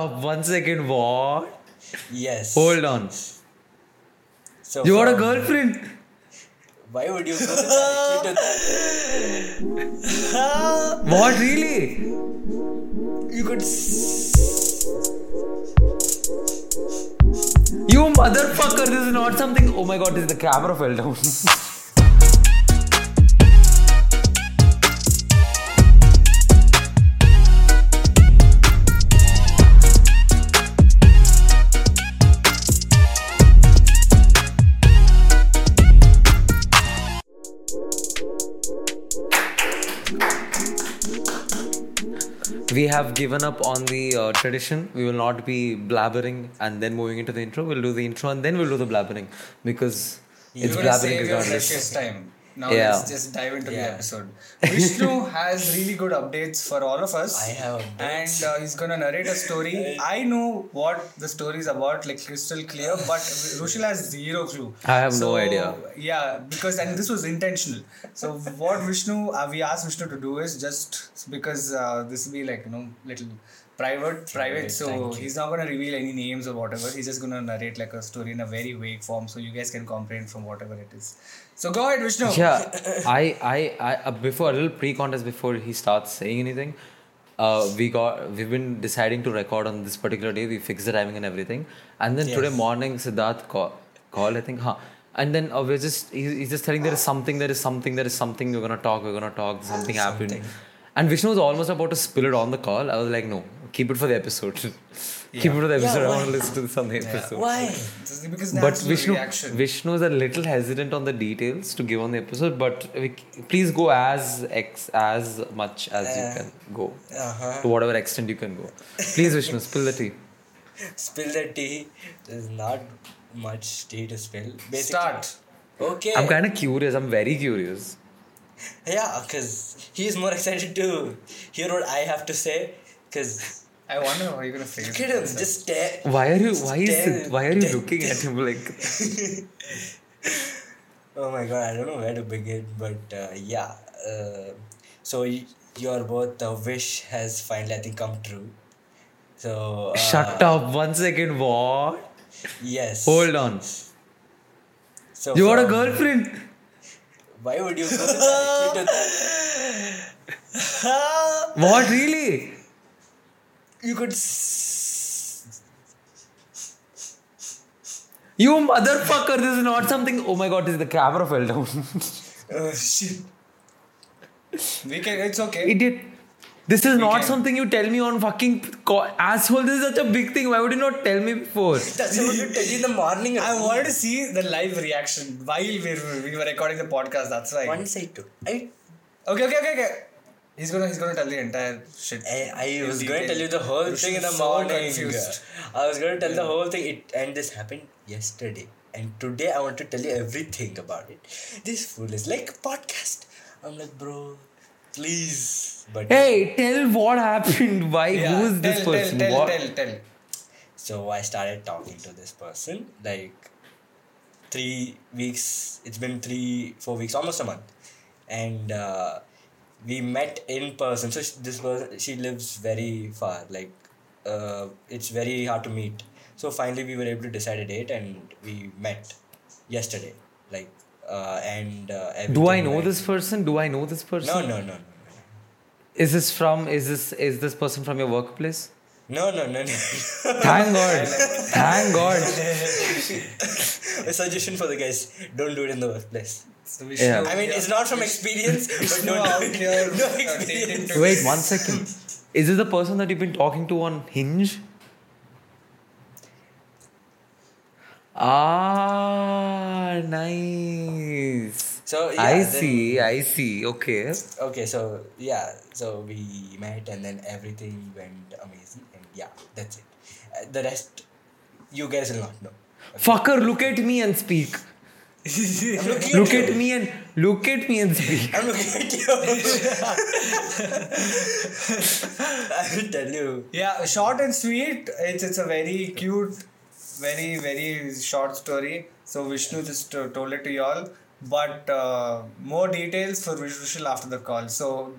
One second. What? Yes. Hold on. So You got a girlfriend? Why would you go to that? What really? You could. s- You motherfucker, this is not something. Oh my god, this is the camera fell down. we have given up on the uh, tradition. We will not be blabbering and then moving into the intro. We'll do the intro and then we'll do the blabbering because it's You're gonna blabbering your regardless. time. Now Yeah. let's just dive into the episode. Vishnu has really good updates for all of us. I have updates. And uh, he's gonna narrate a story. I know what the story is about, like crystal clear, but Rushil has zero clue. I have no idea. Yeah, because and this was intentional. So what Vishnu, uh, we asked Vishnu to do is just because uh, this will be like you know little private, private. So he's not gonna reveal any names or whatever. He's just gonna narrate like a story in a very vague form, so you guys can comprehend from whatever it is. So go ahead, Vishnu. Yeah, I, I, I uh, before a little pre-contest before he starts saying anything, uh, we got we've been deciding to record on this particular day. We fixed the timing and everything, and then today morning Siddharth call, call I think, huh? And then uh, we're just he, he's just telling there is something, there is something, there is something. We're gonna talk. We're gonna talk. Something happened. Something. And Vishnu was almost about to spill it on the call. I was like, no, keep it for the episode. keep it for the episode. I want to listen to this on the episode. Why? Just because But natural Vishnu, reaction. Vishnu is a little hesitant on the details to give on the episode, but we, please go as ex as much as you Uh, can go Uh-huh. to whatever extent you can go. Please, Vishnu, spill the tea. Spill the tea. There's not much tea to spill. Basically, Start. Okay. I'm kind of curious. I'm very curious. Yeah, because he's more excited to hear what I have to say. Because I wonder how you're gonna phrase look at it. him, just stare. Why are you? Why is it? Why are you looking at him like? Oh my god, I don't know where to begin, but uh, yeah. Uh, so y- your both uh, wish has finally, I think, come true. So uh, Shut up. One second. What? Yes. Hold on. So You got a from- girlfriend? Why would you go to that? What really? You could. S- You motherfucker! This is not something. Oh my god! This is the camera fell down. oh shit. We can. It's okay. Idiot. This is not can. something you tell me on fucking call. asshole. This is such a big thing. Why would you not tell me before? That's what to tell you in the morning. I wanted to see the live reaction while we were, we were recording the podcast. That's why. Once I took. I, Okay, okay, okay, okay. He's gonna he's gonna tell the entire shit. I, I was going to tell you the whole Rushil thing in the so morning. confused. I was going to tell the whole thing. It and this happened yesterday. And today I want to tell you everything about it. This fool is like a podcast. I'm like, bro, please. But Hey, tell what happened. Why? Yeah, Who is this tell, person? Tell, tell, what? tell, tell. So I started talking to this person like three weeks. It's been three, four weeks, almost a month, and uh, we met in person. So sh- this person, she lives very far. Like uh, it's very hard to meet. So finally, we were able to decide a date, and we met yesterday. Like uh, and uh, Do I know went- this person? Do I know this person? No, no, no, no. Is this from? Is this is this person from your workplace? No, no, no, no. Thank God. Thank God. a suggestion for the guys: don't do it in the workplace. So we Yeah. I mean, it's not from experience, but Vishnu don't out here, no experience. Wait one second. Is this the person that you've been talking to on Hinge? Ah, nice. So yeah, I then- see. I see. Okay. Okay, so yeah, so we met and then everything went amazing, and yeah, that's it. Uh, the rest, you guys will not know. Fucker, look at me and speak. I'm Look at at me and look at me and speak. I'm looking at you. I will tell you. Yeah, short and sweet. It's it's a very cute, very very short story. So Vishnu just uh, told it to y'all, but uh, more details for Vishnu after the call. So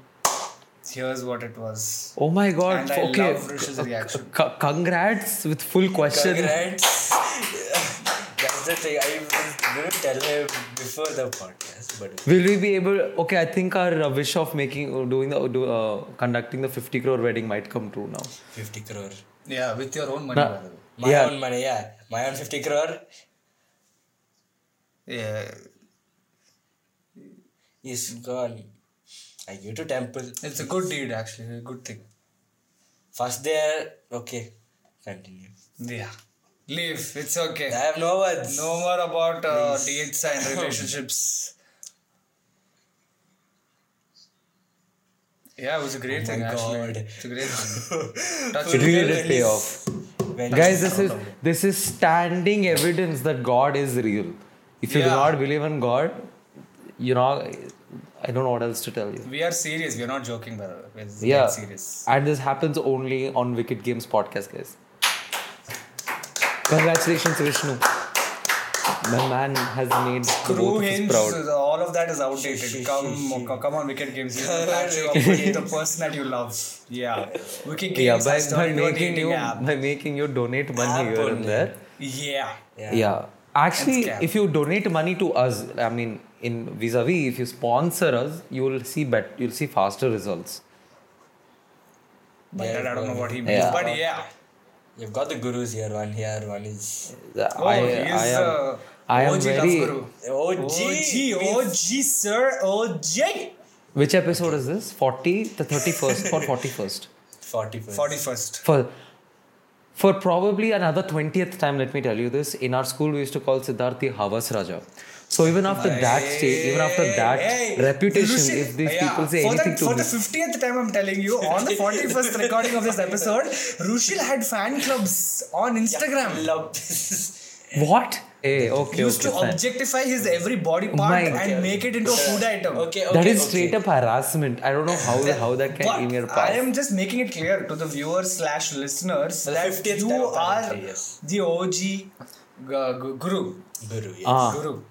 Here's what it was. Oh my god. And I okay. love Rish's reaction. C- congrats with full question. Congrats. That's the thing. I was going to tell him before the podcast, but Will we be able? Okay, I think our uh, wish of making, doing the, do, uh, conducting the 50 crore wedding might come true now. 50 crore. Yeah, with your own money. Nah. by the way. My Yeah. own money, yeah. My own 50 crore Yeah, is gone. I give to temple. it's a good deed actually. A good thing. First there, okay. Continue. Yeah. Leave. It's okay. I have no words. No more about uh, dates and relationships. Yeah, it was a great Oh thing my actually. God. It's a great thing. Touch It really did pay off. When Guys, this is this is standing evidence that God is real. If you do not believe in God, you know, I don't know what else to tell you. We are serious. We are not joking, by the. We're dead Yeah, serious. and this happens only on Wicked Games podcast, guys. Congratulations, Vishnu. My man has made Screw both of proud. all of that is outdated. come, co- come on, Wicked Games. You have to actually appreciate the person that you love. Yeah. Wicked Games Yeah, by, by turned into a making you app. by making you donate money App here and there. Yeah. Yeah. Yeah. Actually, if you donate money to us, I mean, in vis-a-vis, if you sponsor us, you will see bet, you'll see faster results. But Yeah, I don't know what he means. Yeah. But yeah. You've got the gurus here. One here, one is Oh, I, he is I am, uh, I am OG very. Love Guru. OG. OG, OG, sir, OG. Which episode is this? Forty, the thirty-first or forty-first? 40 first. 41st. For for probably another twentieth time, let me tell you this. In our school, we used to call Siddharthi Havas Raja. So even after that stage, even after that Hey, reputation, Rushi- if these yeah, people say for anything the, to For me, the 50th time, I'm telling you, on the 41st recording of this episode, Rushil had fan clubs on Instagram. Love this. what? Hey, okay, He used okay, to fine. objectify his every body part my and God. make it into a food item. Okay, okay. That is okay. straight up harassment. I don't know how that, how that can even I am just making it clear to the viewers slash listeners the that you are yes. the OG gu- guru. Guru, yes. Ah, Guru.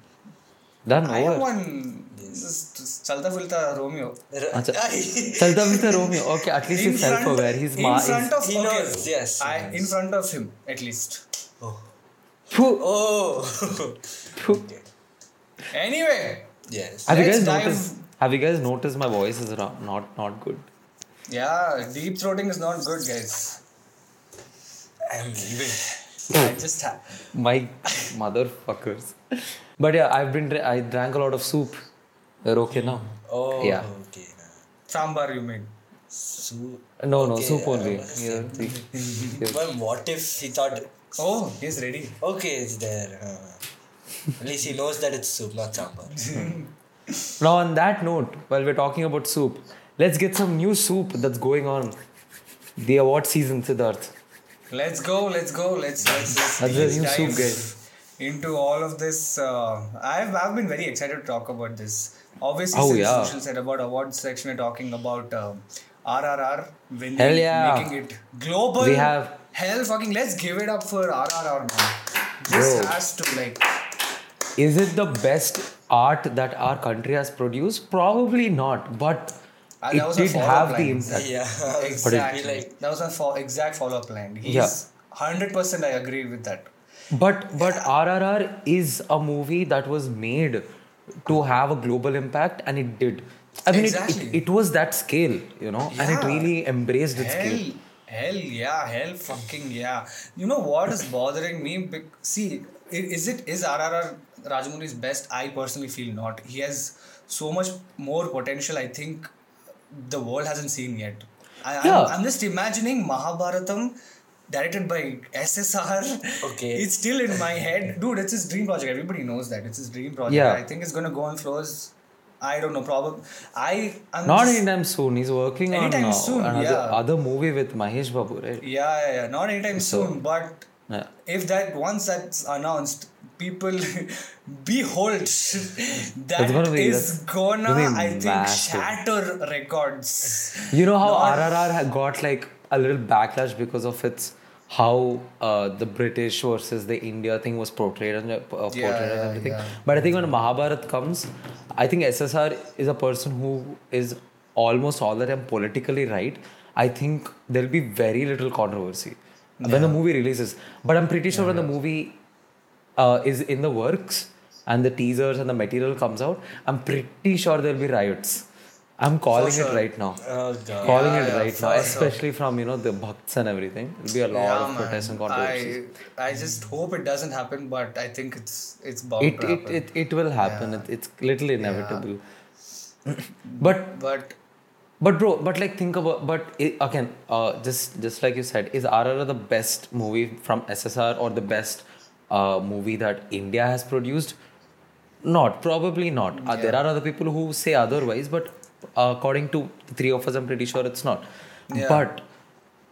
done I am one just chalta fulta Romeo. Acha. Chalta with the Romeo. Okay, at least he's self-aware. He's in ma. front is- of He okay, knows, yes, he I, knows. in front of him at least. Phew, Oh. phew. Anyway, yes. Have you Let's guys dive- noticed? Have you guys noticed my voice is ra- not not good? yeah, deep throating is not good, guys. I'm leaving. I just ha- My motherfuckers. But yeah, I've been. I drank a lot of soup. We're okay now. Oh, Yeah. okay. sambar. You mean? So, No, no, soup only. Uh, was Here, well, what if he thought, Oh, he's ready. okay, it's there. Uh, at least he knows that it's soup, not sambar. Now, on that note, while we're talking about soup, let's get some new soup that's going on. The award season, Siddharth. Let's go. Let's go. Let's let's, let's That's new soup, guys. Into all of this, uh, I've I've been very excited to talk about this. Obviously, Oh, since yeah. Sushil said about awards section, we're talking about um, RRR winning, yeah. making it global. We have- hell fucking. Let's give it up for RRR, man. This Bro. has to like. Is it the best art that our country has produced? Probably not, but ah, that it did follow-up have the impact. yeah. Exactly. like- that was a fo- exact follow up line. He's Yeah. hundred percent. I agree with that. But but RRR is a movie that was made to have a global impact, and it did. I mean, it, Exactly. it, it was that scale, you know, and it really embraced its Hell, scale. Hell yeah, hell fucking yeah. You know what is bothering me? See, is it is RRR Rajamouli's best? I personally feel not. He has so much more potential. I think the world hasn't seen yet. I, Yeah. I'm, I'm just imagining Mahabharatam directed by SSR. Okay. It's still in my head. Dude, it's his dream project. Everybody knows that. It's his dream project. Yeah. I think it's gonna go on floors. I don't know. Probably. I. I'm Not anytime soon. He's working Anytime on uh, soon, another yeah. other movie with Mahesh Babu, right? Yeah, yeah, yeah. Not anytime So- soon, but Yeah. if that once that's announced, people behold that gonna be- is gonna, gonna I think, massive. shatter records. You know how Not- RRR got like a little backlash because of its how uh, the British versus the India thing was portrayed and uh, portrayed Yeah, and everything. yeah. But I think when Mahabharat comes, I think SSR is a person who is almost all the time politically right, I think there'll be very little controversy when the movie releases. But I'm pretty sure when the movie uh, is in the works and the teasers and the material comes out, I'm pretty sure there'll be riots. I'm calling sure. it right now. Oh calling Yeah, it right for now, sure. especially from you know the bhakts and everything. There'll be a lot Yeah, of protests and controversies. I, I just hope it doesn't happen, but I think it's it's bound It to it, happen. it it will happen. Yeah. It, it's little inevitable. but but but bro, but like think about but i again, uh, just just like you said, is RRR the best movie from SSR or the best uh, movie that India has produced? Not probably not. Uh, there are other people who say otherwise, but according to the three of us, I'm pretty sure it's not. Yeah. But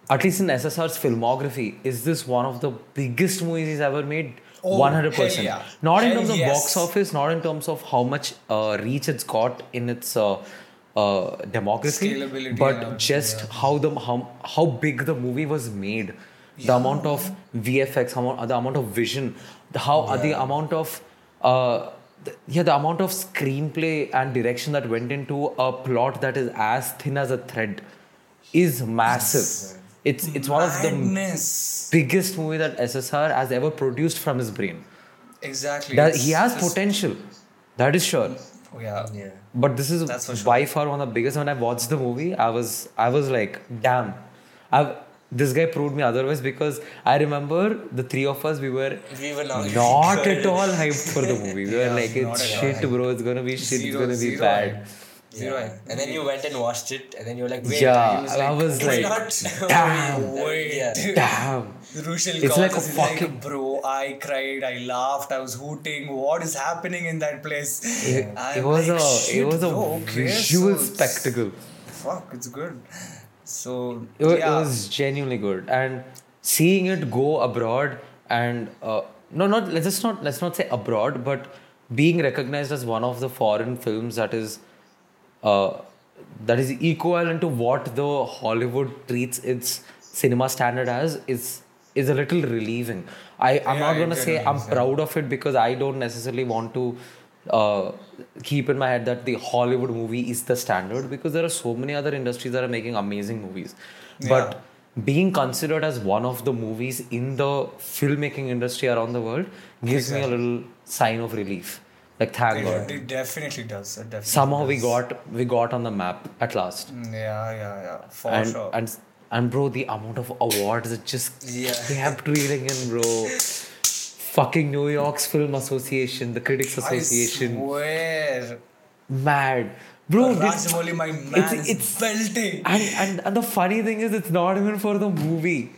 at least in SSR's filmography, is this one of the biggest movies he's ever made? Oh, 100%. hell yeah. Not in Hell terms of yes. box office, not in terms of how much uh, reach it's got in its uh, uh, demography, but just yeah. how the how, how big the movie was made, the amount of VFX, how, the amount of vision, the how uh, the amount of uh, the, yeah, the amount of screenplay and direction that went into a plot that is as thin as a thread is massive. It's it's one of the biggest movie that SSR has ever produced from his brain. Exactly. That he has potential, that is sure. Oh, yeah. Yeah. But this is That's for sure. by far one of the biggest. When I watched the movie, I was I was like, damn, I've this guy proved me otherwise because I remember the three of us we were We were not. not at all hyped for the movie. We were like, it's shit, bro. It's gonna be shit. Zero- it's gonna be zero bad. hype. Yeah. And then you went and watched it, and then you were like, wait, yeah, was I like, was it's like, not. damn, Wait. Yeah. damn. Rushil It's like a fucking- like, bro, I cried, I laughed, I was hooting. What is happening in that place? It, it was like, a "Shit, it was a bro, visual so spectacle. Fuck, it's good. So It, wa- it was genuinely good, and seeing it go abroad and uh, no, not let's just not let's not say abroad, but being recognized as one of the foreign films that is uh, that is equivalent to what the Hollywood treats its cinema standard as is is a little relieving. I I'm Yeah, not gonna say I'm proud of it because I don't necessarily want to uh, keep in my head that the Hollywood movie is the standard because there are so many other industries that are making amazing movies. But being considered as one of the movies in the filmmaking industry around the world gives me a little sign of relief. Like thank God. it, it definitely does. It definitely Somehow we does. we got we got on the map at last. Mm, Yeah, yeah, yeah. For and sure. and and bro, the amount of awards it just Yeah. kept reeling in, bro. Fucking New York's Film Association, the Critics Association, I swear. mad, bro. did- Rajamouli, my man, it's- is it's- belting. and, and and the funny thing is, it's not even for the movie.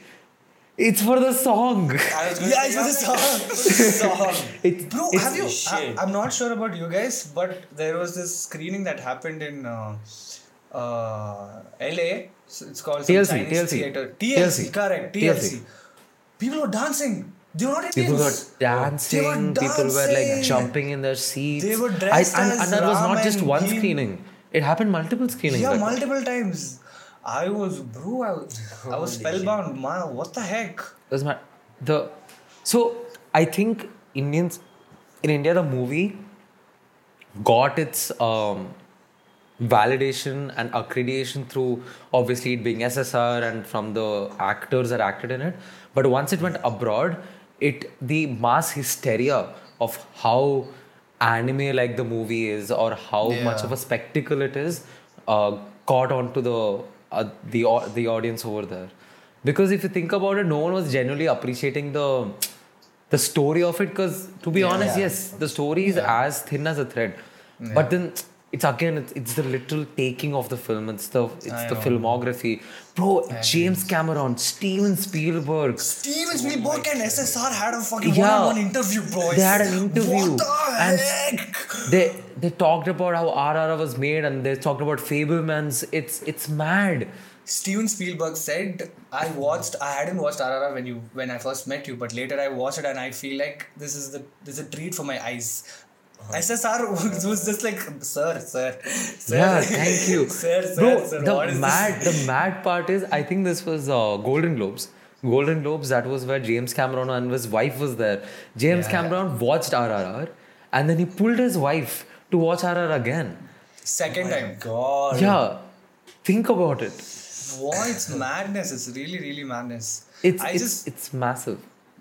It's for the song. I was gonna Yeah, it's for the song. song. It's, Bro, it's- have you? I, shit. I'm not sure about you guys, but there was this screening that happened in uh, uh, LA. So it's called some TLC, Chinese TLC. theater. TLC, TLC. correct. TLC. TLC. People were dancing. They were not Indians. People were dancing. They were People were like jumping in their seats. They were dressed and, as and that was not just one Bhim. screening. It happened multiple screenings. Yeah, like that. multiple times. I was, bro, I, was- I was spellbound. Man, what the heck? Doesn't matter. The so I think Indians in India the movie got its um, validation and accreditation through obviously it being SSR and from the actors that acted in it. But once it went abroad, it the mass hysteria of how anime like the movie is or how much of a spectacle it is uh, caught onto the uh, the the audience over there. Because if you think about it no one was genuinely appreciating the the story of it because to be honest Yeah. yes the story is as thin as a thread. But then it's again it's, it's the little taking of the film it's the it's I the know. filmography bro james cameron steven spielberg Steven Spielberg and SSR had a fucking Yeah. one-on-one interview, bro. They had an interview What the and heck? they they talked about how RRR was made and they talked about Fabelmans. It's it's mad. Steven Spielberg said, "I watched. I hadn't watched RRR when you when I first met you, but later I watched it and I feel like this is the this is a treat for my eyes." SSR was, was just like, sir, sir, sir. Yeah, thank you, sir, sir, bro. sir. the what is mad this? the mad part is I think this was uh, Golden Globes. Golden Globes. That was where James Cameron and his wife was there. James Yeah. Cameron watched RRR and then he pulled his wife to watch RRR again. Second my time. God. Yeah, Think about it. Why it's madness. It's really, really madness. It's I it's, just it's massive.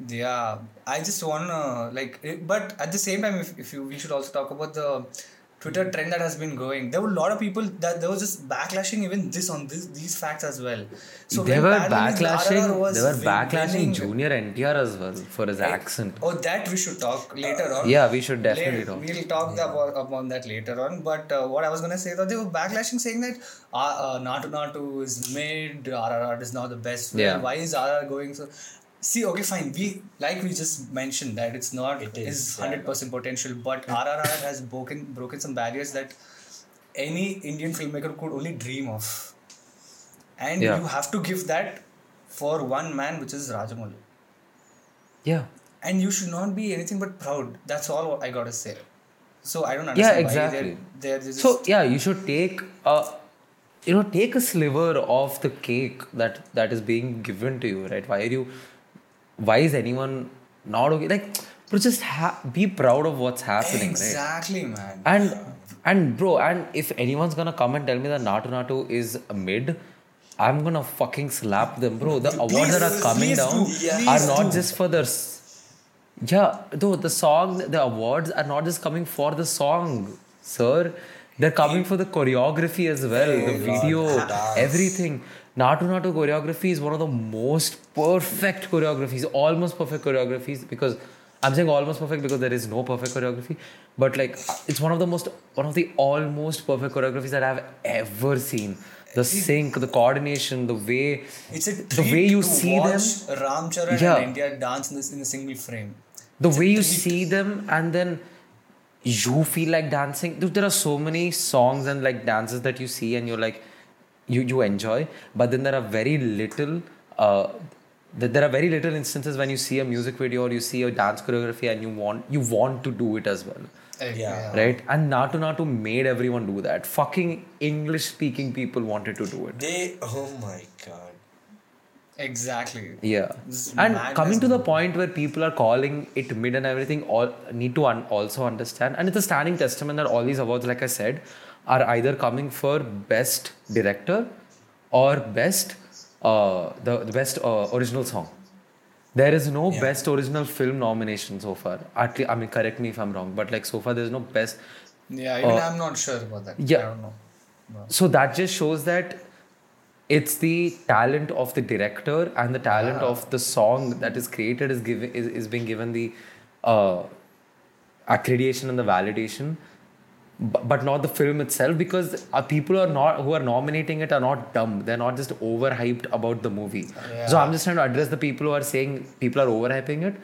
Yeah. I just wanna like, it- but at the same time, if, if you we should also talk about the Twitter trend that has been going. There were a lot of people that there was just backlashing even this on this these facts as well. So they were backlashing. They were backlashing Junior NTR as well for his accent. Oh, that we should talk later on. Yeah, we should definitely Later- talk. We'll talk about, about that later on. But uh, what I was gonna say that they were backlashing, saying that uh, uh, Natu Natu is mid, RRR is now the best. Yeah. Why is RRR going so? See, okay, fine. We like we just mentioned that it's not It is, hundred percent potential, but RRR has broken broken some barriers that any Indian filmmaker could only dream of, and Yeah. you have to give that for one man, which is Rajamouli Yeah. and you should not be anything but proud. That's all I gotta say. So I don't Yeah, understand exactly. why they're, they're So yeah, you should take a, you know, take a sliver of the cake that that is being given to you, right? Why are you? Why is anyone not okay? Like, but just ha- be proud of what's happening, right? exactly, man. And and bro, and if anyone's gonna come and tell me that Natu Natu is a mid, I'm gonna fucking slap them, bro. The awards that are coming down do, yeah. are not do. just for the. Yeah, though the song, the awards are not just coming for the song, sir. They're coming for the choreography as well, the video, dance. everything. Natu Natu choreography is one of the most perfect choreographies, almost perfect choreographies because I'm saying almost perfect because there is no perfect choreography, but like it's one of the most, one of the almost perfect choreographies that I've ever seen. The sync, the coordination, the way, it's a the way you see them, Ram Charan Yeah. and India dance in this in a single frame. the It's way you see them, and then you feel like dancing. Dude, there are so many songs and like dances that you see, and you're like, you you enjoy, but then there are very little. Uh, there are very little instances when you see a music video or you see a dance choreography and you want you want to do it as well Yeah. right and natu natu made everyone do that fucking english speaking people wanted to do it They, oh my god. Exactly. yeah This and coming to the man. point where people are calling it mid and everything all need to un- also understand and it's a standing testament that all these awards like i said are either coming for best director or best uh, the, the best uh, original song there is no Yeah. best original film nomination so far at least, i mean correct me if i'm wrong but like so far there's no best Yeah, even Uh, I'm not sure about that. yeah. I don't know. No. so that just shows that it's the talent of the director and the talent of the song that is created is given is, is being given the uh, accreditation and the validation but, not the film itself because uh, people are not who are nominating it are not dumb. They're not just overhyped about the movie. So i'm just trying to address the people who are saying people are overhyping it.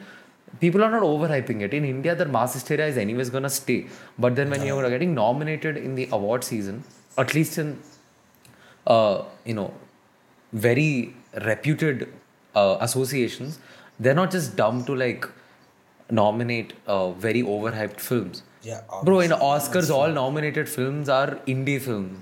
People are not overhyping it. In india the mass hysteria is anyways gonna stay. But then when you're getting nominated in the award season at least in uh, you know very reputed uh, associations they're not just dumb to like nominate uh, very overhyped films Yeah. Bro, in Oscars, all nominated films are indie films.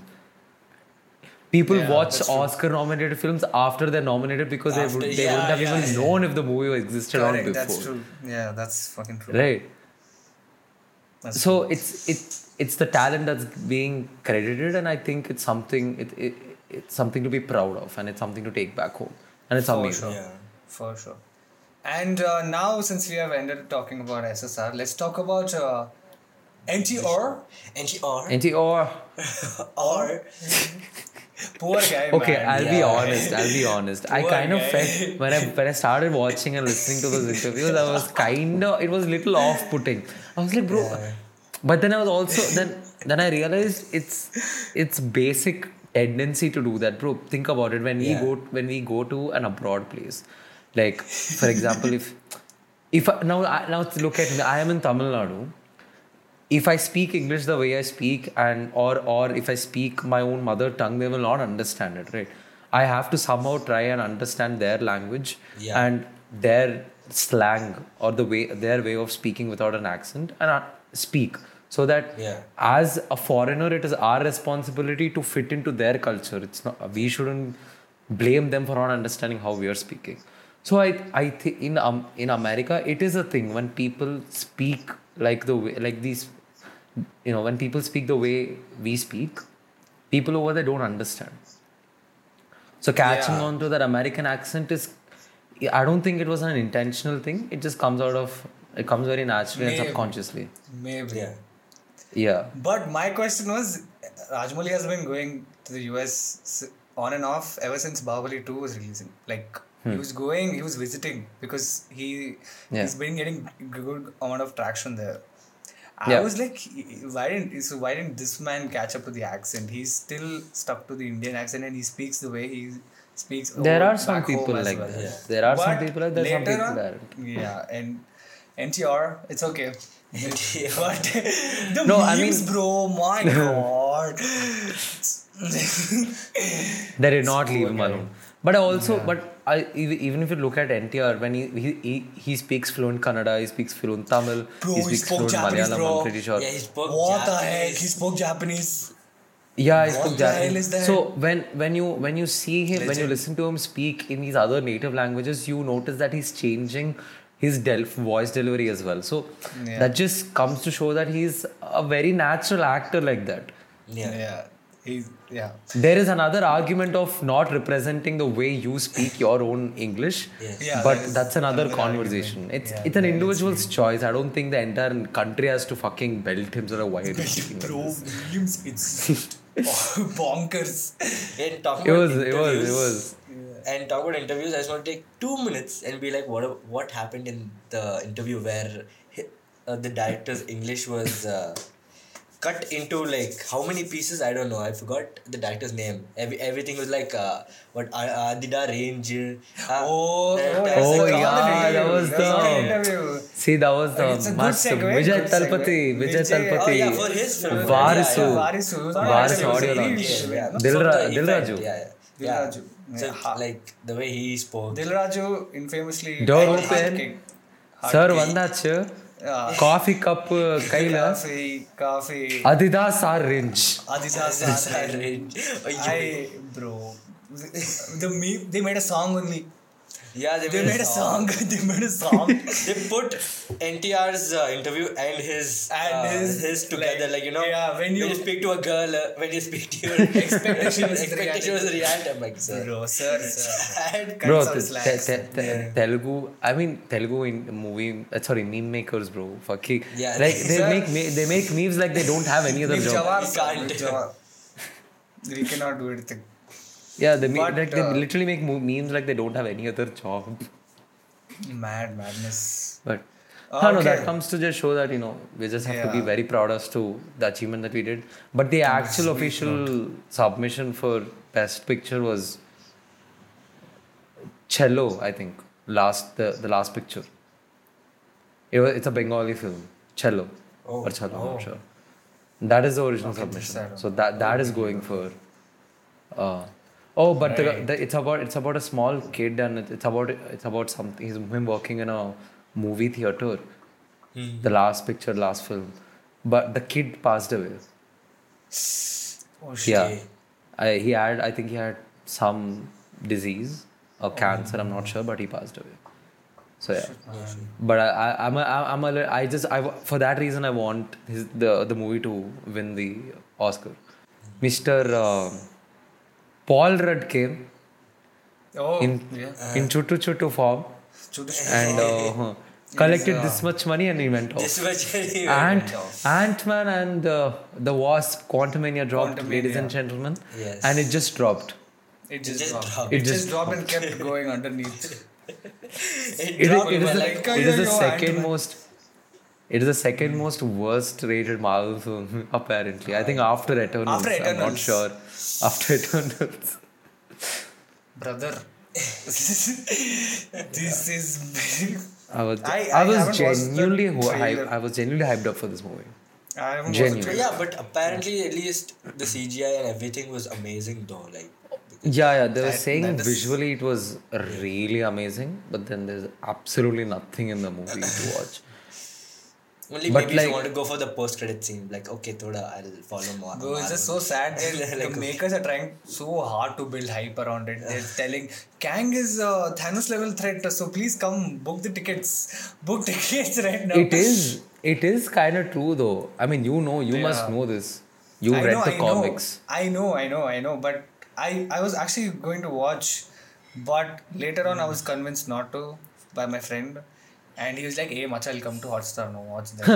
People Yeah, watch. Oscar nominated films after they're nominated because they, would, they yeah, wouldn't have yeah, even known if the movie existed on Correct, before. that's true. Yeah, that's fucking true. Right. That's So it's it's it's the talent that's being credited, and I think it's something it, it it's something to be proud of, and it's something to take back home, and it's For amazing. sure. Yeah. For sure. And uh, now, since we have ended talking about SSR, let's talk about uh, NTR. And she or And see, oh, or Poor guy, Okay, man. I'll be honest. I'll be honest. I kind of felt when I when I started watching and listening to those interviews, I was kind of it was a little off-putting. I was like, bro. But then I was also then then I realized it's it's basic tendency to do that, bro. Think about it. When we go when we go to an abroad place, like for example, if if I, now now look at me, I am in Tamil Nadu if I speak English the way I speak and or or if I speak my own mother tongue, they will not understand it, right? I have to somehow try and understand their language Yeah. and their slang or the way their way of speaking without an accent and uh, speak so that Yeah. as a foreigner it is our responsibility to fit into their culture it's not we shouldn't blame them for not understanding how we are speaking so i i think in um, in america it is a thing when people speak like the way like these you know when people speak the way we speak people over there don't understand So catching Yeah. on to that American accent is, I don't think it was an intentional thing. It just comes out of, it comes very naturally and subconsciously. Maybe. Yeah. Yeah. But my question was, Rajamouli has been going to the US on and off ever since Bahubali 2 was releasing. Like he hmm. was going, he was visiting because he Yeah. he's been getting good amount of traction there. I Yeah. was like, why didn't so why didn't this man catch up to the accent? He's still stuck to the Indian accent and he speaks the way he speaks. There are some people like well. that. There are some people like that. Some people on- that. Yeah, and NTR, it's okay. but the No, I mean- bro, my god. They did not leave him alone. But I also, but I ev- even if you look at NTR, when he he, he, he speaks fluent Kannada, he speaks fluent Tamil, Bro, he he speaks spoke fluent Japanese, Malayalam. bro. I'm pretty sure. Yeah, he spoke what the Japanese. heck? He spoke Japanese. Yeah, I spoke the hell Japanese. is that? So when when you when you see him when you listen to him speak in these other native languages, you notice that he's changing his del- voice delivery as well. So Yeah. that just comes to show that he's a very natural actor like that. Yeah. Yeah. He's, yeah. There is another argument of not representing the way you speak your own English, Yes. Yeah, but that is that's another another conversation. argument. It's Yeah, it's an that is individual's choice. I don't think the entire country has to fucking belt himself a wire. Bro, Williams, it's bonkers. And talking It about was it was it interviews- was. And talk about interviews, I just want to take two minutes and be like, what what happened in the interview where uh, the director's English was uh, cut into like how many pieces? I don't know. I forgot the director's name. Every, everything was like uh, what uh, Adida range. Uh, Oh, that- oh, Oh, like yeah, the that was the- not an interview. See, that was the It's a segue, Vijay good Thalapathy. Vijay Vijay- Oh Thalapathy. yeah, for his film. Varisu. Yeah, yeah. Varisu. It was not Varisu audio interview, launch. an interview, no? Dil- Dilra- Dilraju. Yeah, yeah. Dilraju. So like the way he spoke. Dilraju infamously Door hard open. kick. Hard Sir, kick. vandachu. Coffee cup கையில coffee coffee Adidas R range Adidas R range ஐயோ bro the meme they made a song only Yeah, they, They made a song. They made a song. they put NTR's uh, interview and his And uh, his, his together, like, like, you know, yeah, when you- speak to a girl, uh, when you speak to your Expectation is expectation was reality. I'm like, sir. bro, sir, sir. Bro, te- te- Telugu. I mean, Telugu in movie. Uh, sorry, meme makers, bro. Fucking. Yeah, like they sir. make me- they make memes like they don't have any other job. Jawar, We can't. Jawar. We cannot do anything. Yeah, they make But, like they uh, literally make memes like they don't have any other job. Mad madness. But no, no, that comes to just show that you know we just have to be very proud as to the achievement that we did. But the actual official submission for best picture was Cello, I think. Last the, the last picture. It was, it's a Bengali film, Cello Oh, or Cello, I'm oh. not sure. That is the original Okay, submission. So that that is going for. Uh, oh, but Right. the, it's about it's about a small kid and it's about it's about something. He's him working in a movie theater. Hmm. The last picture, last film, but the kid passed away. Oh shit. Yeah, I, he had I think he had some disease or cancer. I'm not sure, but he passed away. So yeah, but I, I I'm a, I'm a I just I for that reason I want his, the the movie to win the Oscar. Mr. Uh, Paul Rudd came Oh, in yeah. in Chuttu Chuttu form Chutu- and uh, collected this much money and he went off. This much he Ant went off. Ant Man and uh, the Wasp Quantumania dropped, Quantumania. ladies and gentlemen, Yes. and it just dropped. It just, just dropped. dropped. It, It just, just dropped and kept going underneath. It It is, dropped it is, by the, it is the second Ant-Man. most. It is the second most worst rated Marvel film apparently. I think after Eternals. After I'm not Eternals. sure. After Eternals. Brother. this is big. I was I- I, I was haven't watched the genuinely hyped, I was genuinely hyped up for this movie. I haven't watched Genuine. the But trailer. yeah, but apparently at least the CGI and everything was amazing though. Like Yeah, yeah. They were That- saying that is- visually it was really amazing, but then there's absolutely nothing in the movie to watch. Only But maybe if you want to go for the post credit scene, like okay, thoda I'll follow more. Bro, it's just so sad that Like, the makers are trying so hard to build hype around it. They're telling Kang is a Thanos level threat, so please come book the tickets. Book tickets right now. It is it is kind of true though. I mean, you know, you must know this. You I read know, the I know. comics. I know, I know, I know, but I I was actually going to watch, but later on I was convinced not to by my friend, and he was like, "Hey, Macha, I'll come to Hotstar. No, watch that."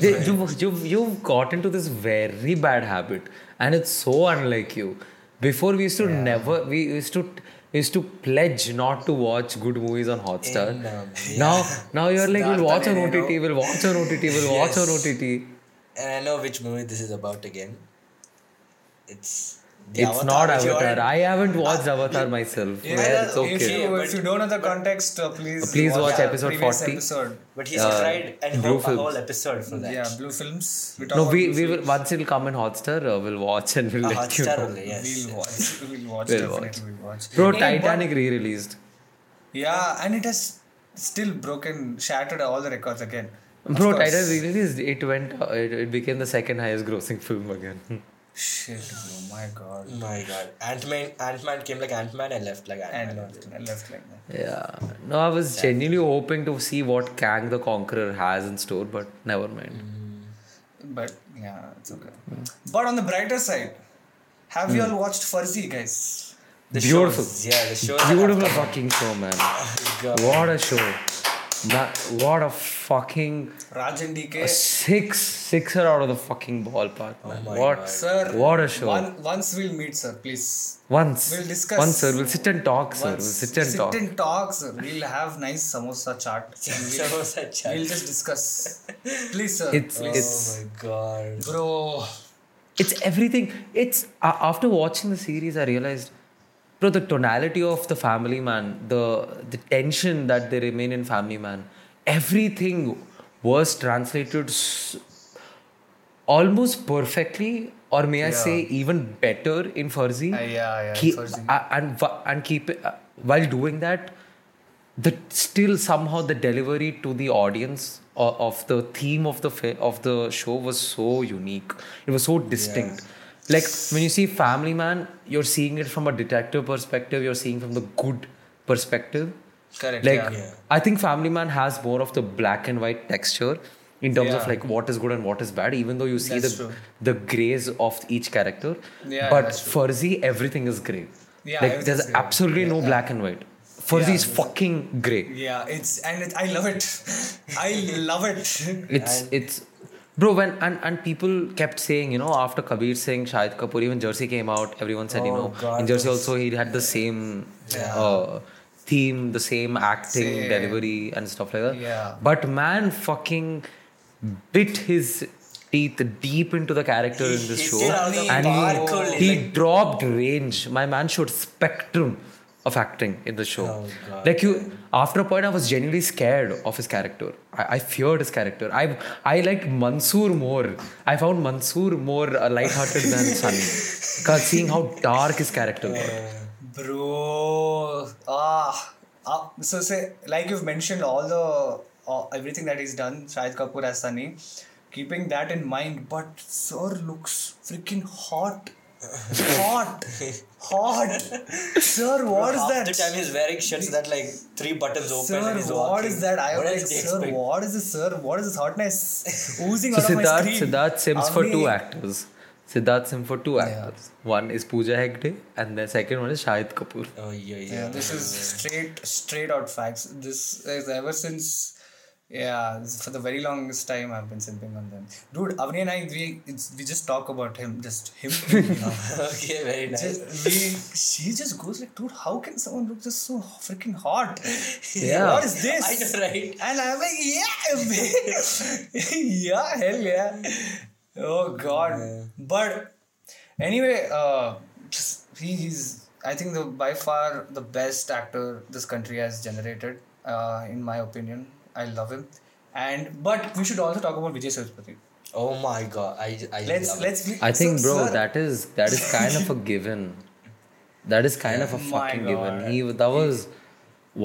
You- you, you, you've got into this very bad habit, and it's so unlike you. Before we used to never, we used to used to pledge not to watch good movies on Hotstar. In, um, Now, now you're like, we'll watch on. OTT, we'll watch on OTT, we'll watch on Yes. OTT. And I know which movie this is about again. It's the It's not Avatar. already- I haven't watched Avatar myself. Yeah, Where it's if, okay. you, if you don't know the context, uh, please Please watch Yeah, episode previous 40. episode. But he's Uh, tried and Blue whole, a whole episode for that. Yeah, Blue Films. We No, we, Blue we will Films. once it'll come in Hotstar, uh, we'll watch and we'll Uh, let you Hotstar know. only, yes. We'll watch. We'll watch. We'll definitely, watch. we'll watch. Bro, Hey, but- Titanic re-released. Yeah, and it has still broken, shattered all the records again. Of Bro, course. Titanic re-released. It went. Uh, it, it became the second highest grossing film again. Shit, bro, my god. My god. Ant Man Ant Man came like Ant Man and left like Ant And Man. left, and left like that. Yeah. No, I was genuinely hoping to see what Kang the Conqueror has in store, but never mind. Mm. But yeah, it's okay. Mm. But on the brighter side, have you mm. all watched Farzi, guys? The Beautiful. shows, yeah, the show. Beautiful fucking show, man. God. What a show. That, what a fucking Raj and DK. six sixer out of the fucking ballpark, man. my what God. Sir, what a show. One, once we'll meet, sir, please. once we'll discuss- once sir, we'll sit and talk, sir. Once We'll sit and talk. Sit and talk, sir. We'll have nice samosa chat. and we'll, Samosa chaat. we'll just discuss. Please, sir. It's please. it's Oh my god. Bro. it's everything. It's uh, after watching the series, I realized, bro, the tonality of the Family Man, the the tension that they remain in Family Man, everything was translated s- almost perfectly, or may I say even better in Farzi. Uh, yeah, yeah, Keep, uh, and and keep uh, while doing that, the still somehow the delivery to the audience of, of the theme of the of the show was so unique. It was so distinct. Like when you see Family Man, you're seeing it from a detective perspective. You're seeing from the good perspective. Correct. Like yeah. Yeah. I think Family Man has more of the black and white texture in terms of like what is good and what is bad. Even though you see That's the true. the grays of each character, Yeah, but that's true. Farzi everything is gray. Yeah, like there's gray. absolutely no black and white. Farzi Yeah, is fucking gray. Yeah, it's and it, I love it. I love it. It's it's bro when and, and people kept saying you know after Kabir Singh, Shahid Kapoor, even Jersey came out. Everyone said you Oh, know God, in Jersey also he had the same uh, theme, the same acting, Same. delivery and stuff like that. Yeah. But man, fucking bit his teeth deep into the character He in this show, it out of the and he, he like- dropped range. My man showed spectrum of acting in the show. Oh, like you, after a point, I was genuinely scared of his character. I, I feared his character. I I liked Mansoor more. I found Mansoor more uh, lighthearted than Sunny. Cause seeing how dark his character was. Bro, ah, ah, so say like you've mentioned all the all, everything that he's done, Shahid Kapoor as Sunny, keeping that in mind. But Sir looks freaking hot, hot, hot. Sir, what is Half that? the time he's wearing shirts that like three buttons open Sir, and he's what walking. is that? I what was else like, sir, expect? what is this, sir? What is this hotness oozing So out of my Siddharth, screen? Siddharth Sims for two actors. Siddharth Sim for two actors. One is Pooja Hegde, and the second one is Shahid Kapoor. Oh yeah, yeah. Yeah, this is straight straight out facts. This is ever since yeah, for the very longest time I've been simping on them. Dude, Avni and I we it's, we just talk about him, just him. you know. okay, very nice. Just, we, she just goes like, dude, how can someone look just so freaking hot? Yeah. What is this? I know, right? And I'm like, yeah, yeah, hell yeah. Oh God. But anyway, uh, he, he's I think the by far the best actor this country has generated. Uh, in my opinion, I love him. And but we should also talk about Vijay Sethupathi. Oh my god, I I Let's love let's. I think, so, bro, sir, that is that is kind of a given. That is kind of a fucking given. He that was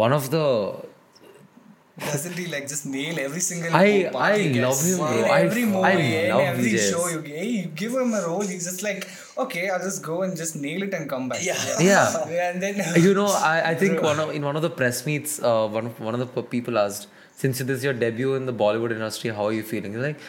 one of the. doesn't he like just nail every single I- I love gets? him, In bro. I- every movie, I in love every Vijay. show you, hey, you give him a role, he's just like, okay, I'll just go and just nail it and come back. Yeah. Yeah. and then You know, I, I think one of, in one of the press meets, uh, one of one of the people asked, since this is your debut in the Bollywood industry, how are you feeling? He's like,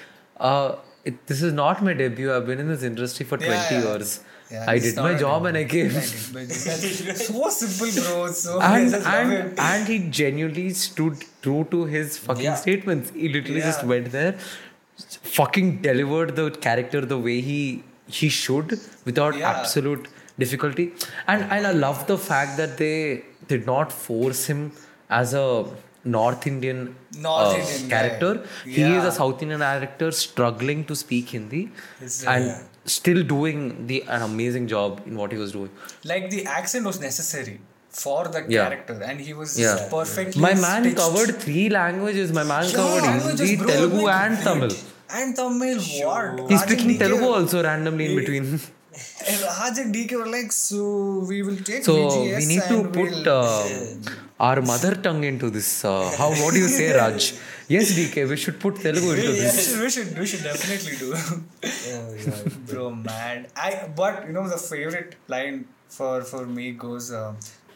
uh, it, this is not my debut. I've been in this industry for 20 Yeah, yeah. years. Yeah, I did my job and I came. So simple, bro. So and and, and he genuinely stood true to his fucking statements. He literally just went there, fucking delivered the character the way he he should without absolute difficulty. And and I love the fact that they did not force him as a North Indian, North uh, Indian guy. character. He is a South Indian actor struggling to speak Hindi It's, and yeah. still doing the an amazing job in what he was doing. like the accent was necessary for the Yeah. character, and he was Yeah. perfectly. My man stitched. covered three languages. My man Yeah, covered languages, Hindi, bro, Telugu, like, and Tamil. And Tamil, what? He's Raj speaking DK Telugu also randomly in between. And Raj and DK were like, so we will take So VJS we need to put we'll- uh, our mother tongue into this. Uh, how? What do you say, Raj? Yes, DK. We should put Telugu into we this. we should, we should definitely do. Yeah, yeah. Bro, man. I but you know the favorite line for for me goes, uh,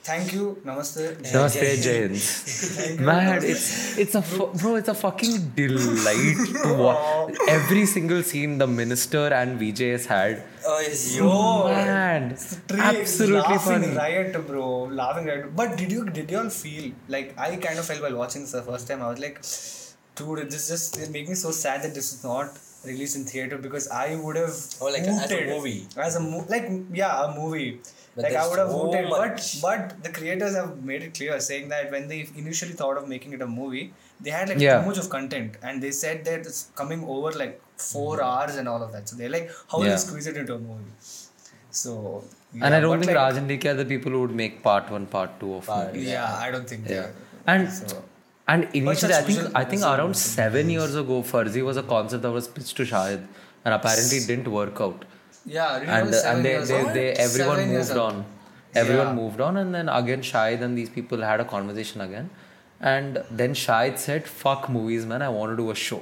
"Thank you, namaste." Namaste, Jains. Man, it's it's a fu- bro. It's a fucking delight to watch. Every single scene the minister and VJS had. Oh, yes. Yo, Man, Tree absolutely laughing funny. riot, bro. Laughing riot. But did you did you all feel like I kind of felt while watching this the first time? I was like, dude, this just it make me so sad that this is not released in theater because I would have Oh, like as a movie. as a mo- like yeah a movie. But like I would have so hooted, much. but but the creators have made it clear, saying that when they initially thought of making it a movie, they had like Yeah. too much of content, and they said that it's coming over like four hours and all of that. So they're like, how will Yeah. you squeeze it into a movie? So And I don't think like- Raj and DK are the people who would make part one, part two of Part- movie. Yeah, I don't think. Yeah. they- And So and initially, I think I think around seven years ago, Farzi was a concept that was pitched to Shahid, and apparently it didn't work out. yeah, really And and they they, they everyone Seven moved on. Everyone Yeah. moved on, and then again Shahid and these people had a conversation again, and then Shahid said, "Fuck movies, man! I want to do a show."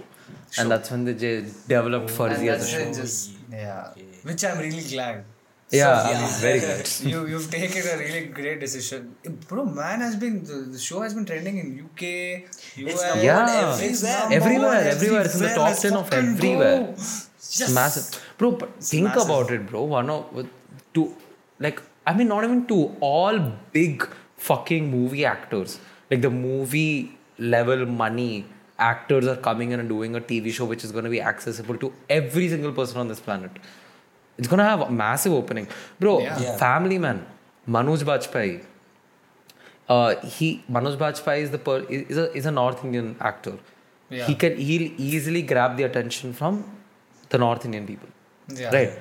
And that's when they j- developed And Farzi as a show. just yeah, which I'm really glad. Yeah, So, I mean, very good. you you've taken a really great decision, bro. Man has been the, the show has been trending in UK, US, It's Yeah. one everywhere. Everywhere, one everywhere. It's in the top 10 of everywhere. go. It's massive, bro. But think massive. about it, bro. One of two, like I mean, not even two. All big fucking movie actors, like the movie level money actors are coming in and doing a TV show which is going to be accessible to every single person on this planet. It's gonna have a massive opening, bro. Yeah. Yeah. Family Man, Manoj Bajpayee. Uh, he Manoj Bajpayee is the per, is a is a North Indian actor. Yeah. He can he'll easily grab the attention from the North Indian people, Yeah. right?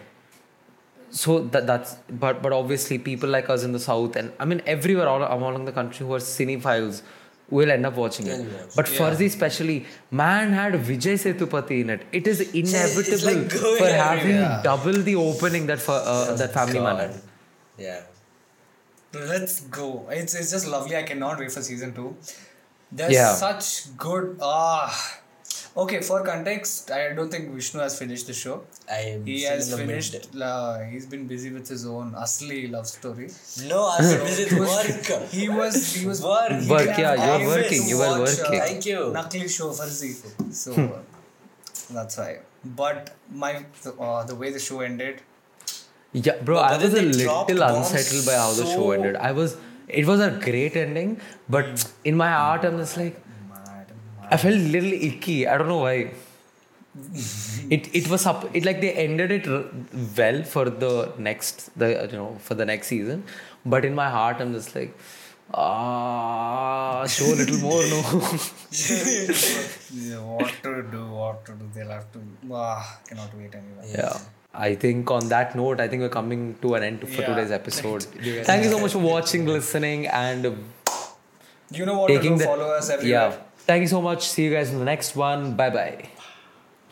So that that's but but obviously people like us in the south and I mean everywhere all along the country who are cinephiles will end up watching it. But Yeah. Farzi especially, man had Vijay Sethupathi in it. It is inevitable like for having everywhere. double the opening that for uh, that family man had. Yeah. Let's go. It's, it's just lovely. I cannot wait for season two. There's Yeah. such good ah. Okay, for context, I don't think Vishnu has finished the show. I'm He still has finished. Uh, he's been busy with his own Asli love story. No, busy with work. He was. He was. Work. he Work, yeah, you were time working, you were working. Uh, Thank you. Nakli show Farzi. So uh, that's why. But my uh, the way the show ended. Yeah, bro, I was a little unsettled by how the show ended. I was, it was a great ending, but in my heart, I'm just like, I felt a little icky. I don't know why. it it was up. It like they ended it r- well for the next the you know for the next season, but in my heart, I'm just like, ah, show a little more, no. Yeah, what to do? What to do? They'll have to. Ah, cannot wait anyway. Yeah. I think on that note, I think we're coming to an end for Yeah. today's episode. Thank you so much for watching, listening, and You know what taking to do. the Follow us everywhere. yeah. Thank you so much. See you guys in the next one. Bye bye.